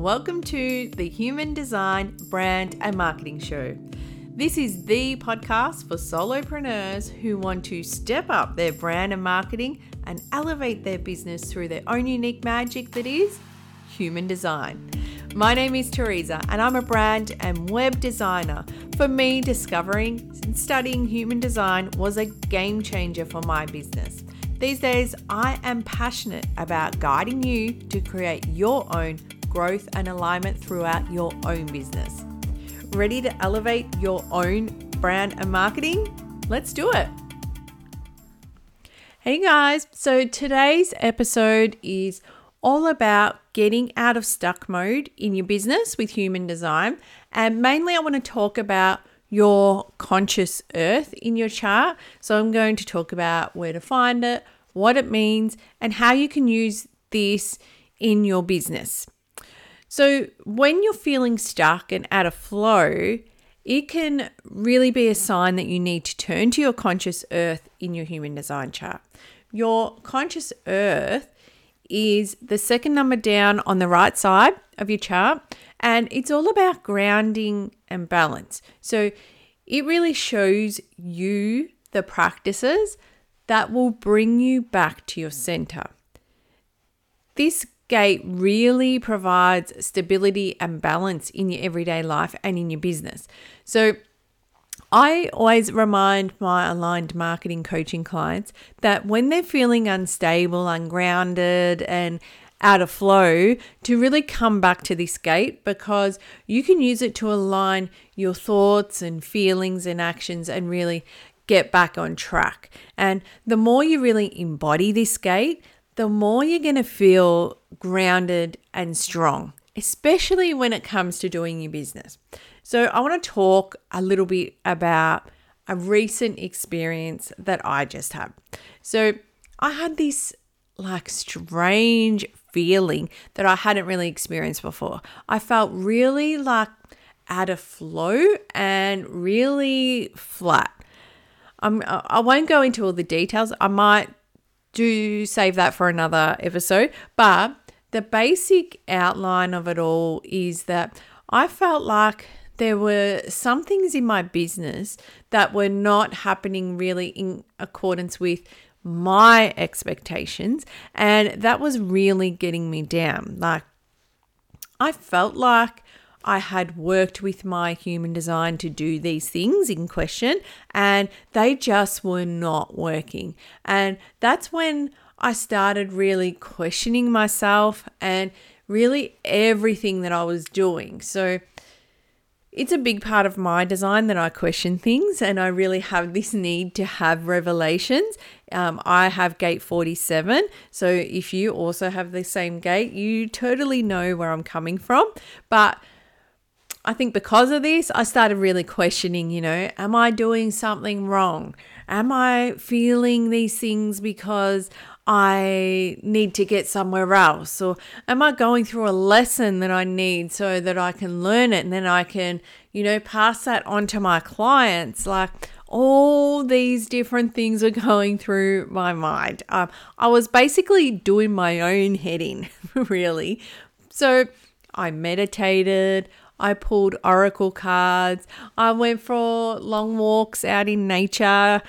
Welcome to the Human Design Brand and Marketing Show. This is the podcast for solopreneurs who want to step up their brand and marketing and elevate their business through their own unique magic that is human design. My name is Teresa, and I'm a brand and web designer. For me, discovering and studying human design was a game changer for my business. These days, I am passionate about guiding you to create your own growth and alignment throughout your own business. Ready to elevate your own brand and marketing? Let's do it. Hey guys, so today's episode is all about getting out of stuck mode in your business with human design. And mainly, I want to talk about your conscious earth in your chart. So, I'm going to talk about where to find it, what it means, and how you can use this in your business. So, when you're feeling stuck and out of flow, it can really be a sign that you need to turn to your conscious earth in your human design chart. Your conscious earth is the second number down on the right side of your chart, and it's all about grounding and balance. So it really shows you the practices that will bring you back to your center. This gate really provides stability and balance in your everyday life and in your business. So I always remind my aligned marketing coaching clients that when they're feeling unstable, ungrounded, and out of flow, to really come back to this gate because you can use it to align your thoughts and feelings and actions and really get back on track. And the more you really embody this gate, the more you're going to feel grounded and strong, especially when it comes to doing your business. So, I want to talk a little bit about a recent experience that I just had. So, I had this like strange feeling that I hadn't really experienced before. I felt really like out of flow and really flat. I'm, I won't go into all the details. I might do save that for another episode, but the basic outline of it all is that I felt like there were some things in my business that were not happening really in accordance with my expectations. And that was really getting me down. Like, I felt like I had worked with my human design to do these things in question, and they just were not working. And that's when I started really questioning myself and really everything that I was doing. So, it's a big part of my design that I question things and I really have this need to have revelations. Um, I have gate 47. So if you also have the same gate, you totally know where I'm coming from. But I think because of this, I started really questioning, you know, am I doing something wrong? Am I feeling these things because I need to get somewhere else? Or am I going through a lesson that I need so that I can learn it and then I can, you know, pass that on to my clients? Like all these different things are going through my mind. Um, I was basically doing my own heading, really. So I meditated. I pulled oracle cards. I went for long walks out in nature.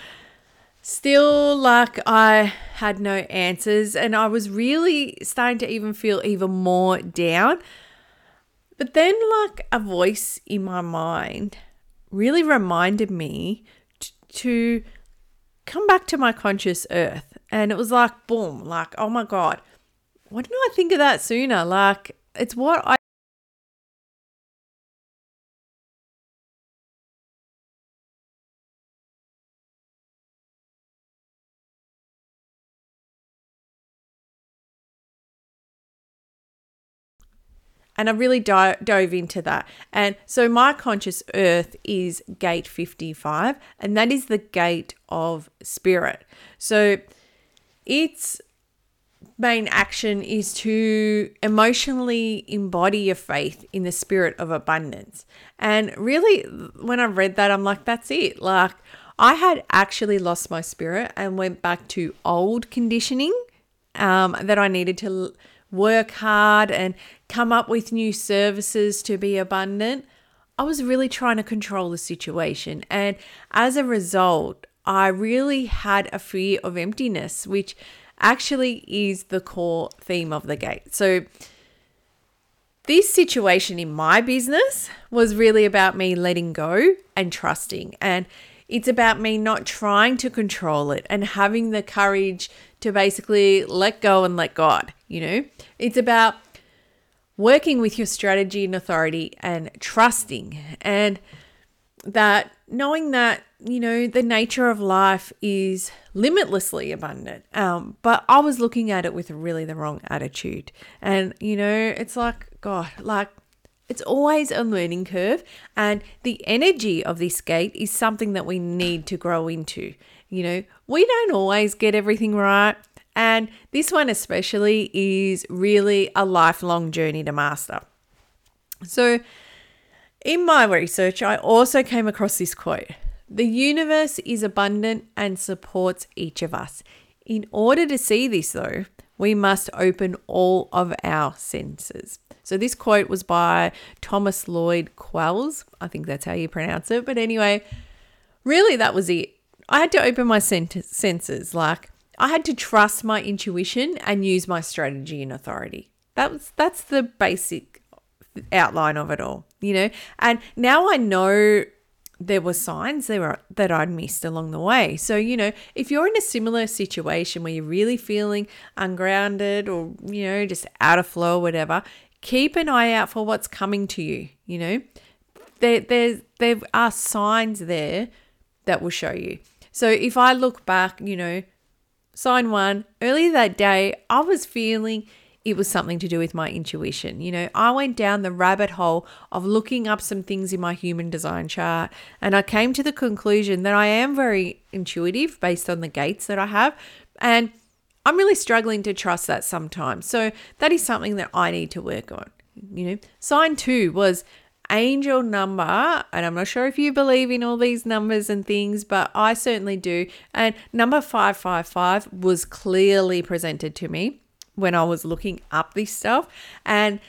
Still, like I had no answers, and I was really starting to even feel even more down. But then, like a voice in my mind really reminded me t- to come back to my conscious earth. And it was like, boom, like, oh my God, why didn't I think of that sooner? Like, it's what I And I really dove into that. And so my conscious earth is gate 55, and that is the gate of spirit. So its main action is to emotionally embody your faith in the spirit of abundance. And really, when I read that, I'm like, that's it. Like, I had actually lost my spirit and went back to old conditioning um, that I needed to work hard and come up with new services to be abundant, I was really trying to control the situation. And as a result, I really had a fear of emptiness, which actually is the core theme of the gate. So, this situation in my business was really about me letting go and trusting. And it's about me not trying to control it and having the courage to basically let go and let God, you know? It's about working with your strategy and authority and trusting. And that knowing that you know the nature of life is limitlessly abundant. Um, but i was looking at it with really the wrong attitude. And you know it's like god like it's always a learning curve. And the energy of this gate is something that we need to grow into you know we don't always get everything right and this one, especially, is really a lifelong journey to master. So, in my research, I also came across this quote The universe is abundant and supports each of us. In order to see this, though, we must open all of our senses. So, this quote was by Thomas Lloyd Qualls. I think that's how you pronounce it. But anyway, really, that was it. I had to open my senses. Like, I had to trust my intuition and use my strategy and authority. That was that's the basic outline of it all, you know. And now I know there were signs there were that I'd missed along the way. So, you know, if you're in a similar situation where you're really feeling ungrounded or, you know, just out of flow or whatever, keep an eye out for what's coming to you, you know. There there there are signs there that will show you. So if I look back, you know, Sign one, earlier that day, I was feeling it was something to do with my intuition. You know, I went down the rabbit hole of looking up some things in my human design chart, and I came to the conclusion that I am very intuitive based on the gates that I have. And I'm really struggling to trust that sometimes. So that is something that I need to work on. You know, sign two was angel number, and I'm not sure if you believe in all these numbers and things, but I certainly do. And number 555 was clearly presented to me when I was looking up this stuff. And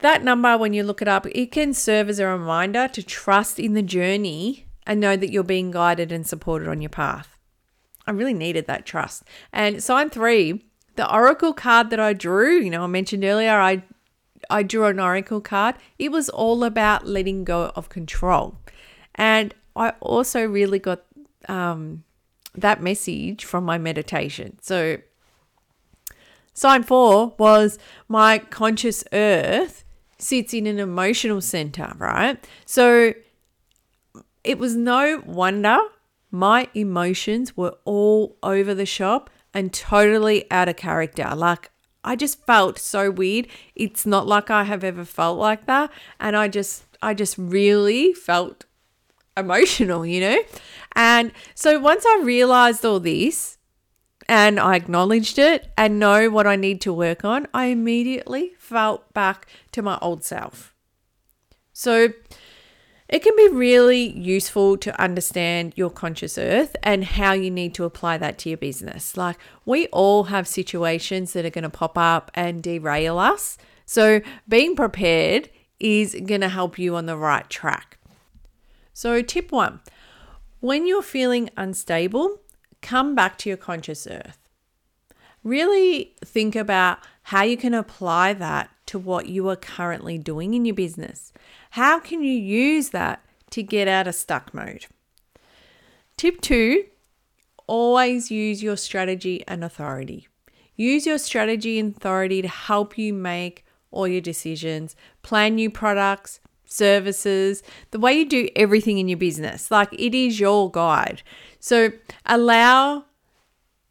that number, when you look it up, it can serve as a reminder to trust in the journey and know that you're being guided and supported on your path. I really needed that trust. And sign three, the oracle card that I drew, you know, I mentioned earlier, I I drew an oracle card. It was all about letting go of control. And I also really got um, that message from my meditation. So, sign four was my conscious earth sits in an emotional center, right? So, it was no wonder my emotions were all over the shop and totally out of character. Like, I just felt so weird. It's not like I have ever felt like that. And I just, I just really felt emotional, you know? And so once I realized all this and I acknowledged it and know what I need to work on, I immediately felt back to my old self. So, it can be really useful to understand your conscious earth and how you need to apply that to your business. Like, we all have situations that are going to pop up and derail us. So, being prepared is going to help you on the right track. So, tip one when you're feeling unstable, come back to your conscious earth. Really think about how you can apply that to what you are currently doing in your business. How can you use that to get out of stuck mode? Tip two always use your strategy and authority. Use your strategy and authority to help you make all your decisions, plan new products, services, the way you do everything in your business. Like it is your guide. So allow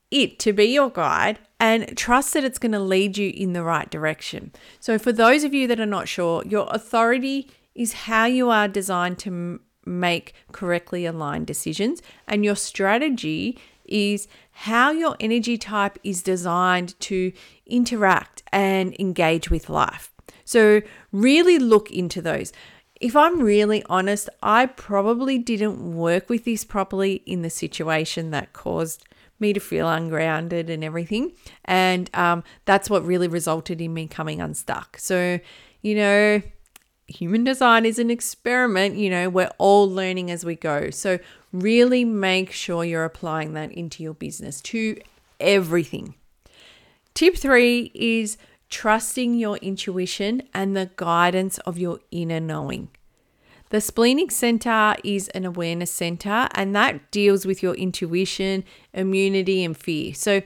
it to be your guide and trust that it's going to lead you in the right direction. So, for those of you that are not sure, your authority is how you are designed to m- make correctly aligned decisions, and your strategy is how your energy type is designed to interact and engage with life. So, really look into those. If I'm really honest, I probably didn't work with this properly in the situation that caused me to feel ungrounded and everything. And um, that's what really resulted in me coming unstuck. So, you know, human design is an experiment. You know, we're all learning as we go. So, really make sure you're applying that into your business to everything. Tip three is trusting your intuition and the guidance of your inner knowing. The splenic center is an awareness center and that deals with your intuition, immunity, and fear. So,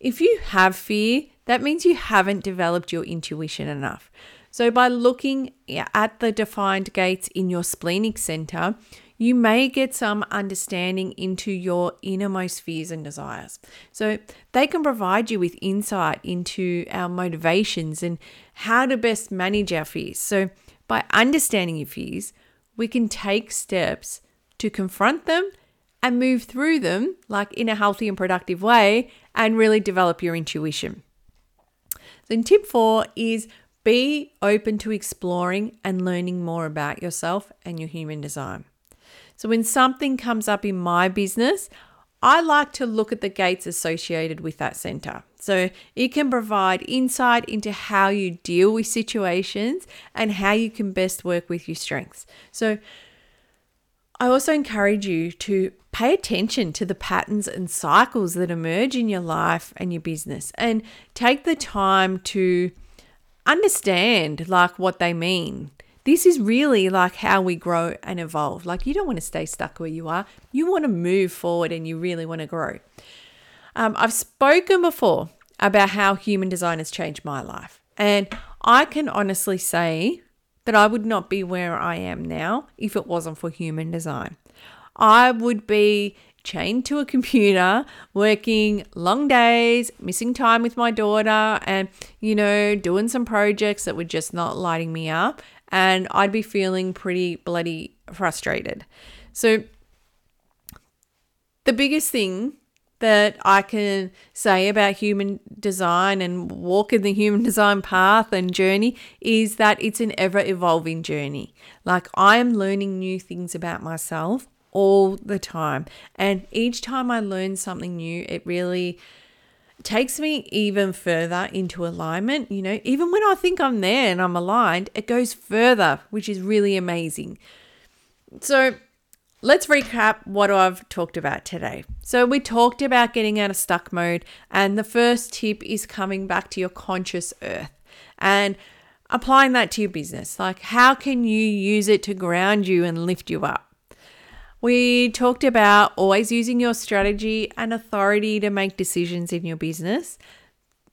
if you have fear, that means you haven't developed your intuition enough. So, by looking at the defined gates in your splenic center, you may get some understanding into your innermost fears and desires. So, they can provide you with insight into our motivations and how to best manage our fears. So, by understanding your fears, we can take steps to confront them and move through them like in a healthy and productive way and really develop your intuition. Then tip 4 is be open to exploring and learning more about yourself and your human design. So when something comes up in my business, I like to look at the gates associated with that center. So it can provide insight into how you deal with situations and how you can best work with your strengths. So I also encourage you to pay attention to the patterns and cycles that emerge in your life and your business and take the time to understand like what they mean this is really like how we grow and evolve. Like, you don't want to stay stuck where you are, you want to move forward and you really want to grow. Um, I've spoken before about how human design has changed my life. And I can honestly say that I would not be where I am now if it wasn't for human design. I would be chained to a computer, working long days, missing time with my daughter, and, you know, doing some projects that were just not lighting me up and I'd be feeling pretty bloody frustrated. So, the biggest thing that I can say about human design and walk in the human design path and journey is that it's an ever evolving journey. Like, I am learning new things about myself all the time. And each time I learn something new, it really takes me even further into alignment. You know, even when I think I'm there and I'm aligned, it goes further, which is really amazing. So, let's recap what I've talked about today. So, we talked about getting out of stuck mode, and the first tip is coming back to your conscious earth and applying that to your business. Like, how can you use it to ground you and lift you up? We talked about always using your strategy and authority to make decisions in your business.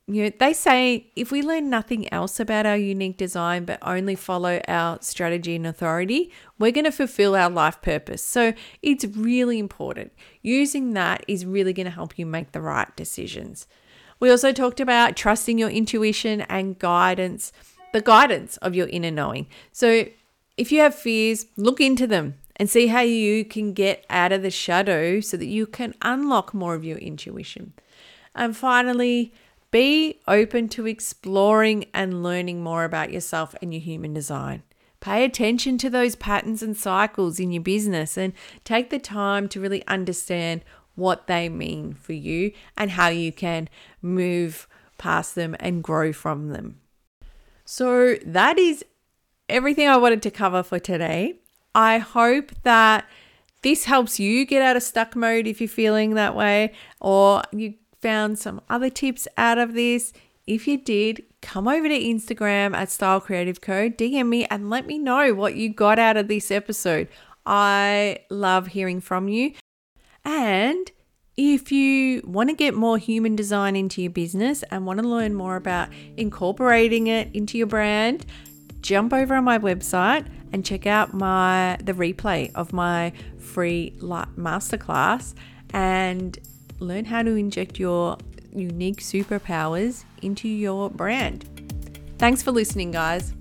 You know, they say if we learn nothing else about our unique design but only follow our strategy and authority, we're going to fulfill our life purpose. So it's really important. Using that is really going to help you make the right decisions. We also talked about trusting your intuition and guidance, the guidance of your inner knowing. So if you have fears, look into them and see how you can get out of the shadow so that you can unlock more of your intuition. And finally, be open to exploring and learning more about yourself and your human design. Pay attention to those patterns and cycles in your business and take the time to really understand what they mean for you and how you can move past them and grow from them. So, that is everything I wanted to cover for today. I hope that this helps you get out of stuck mode if you're feeling that way, or you found some other tips out of this. If you did, come over to Instagram at Style Creative Co. DM me and let me know what you got out of this episode. I love hearing from you. And if you want to get more human design into your business and want to learn more about incorporating it into your brand, jump over on my website and check out my the replay of my free masterclass and learn how to inject your unique superpowers into your brand. Thanks for listening, guys.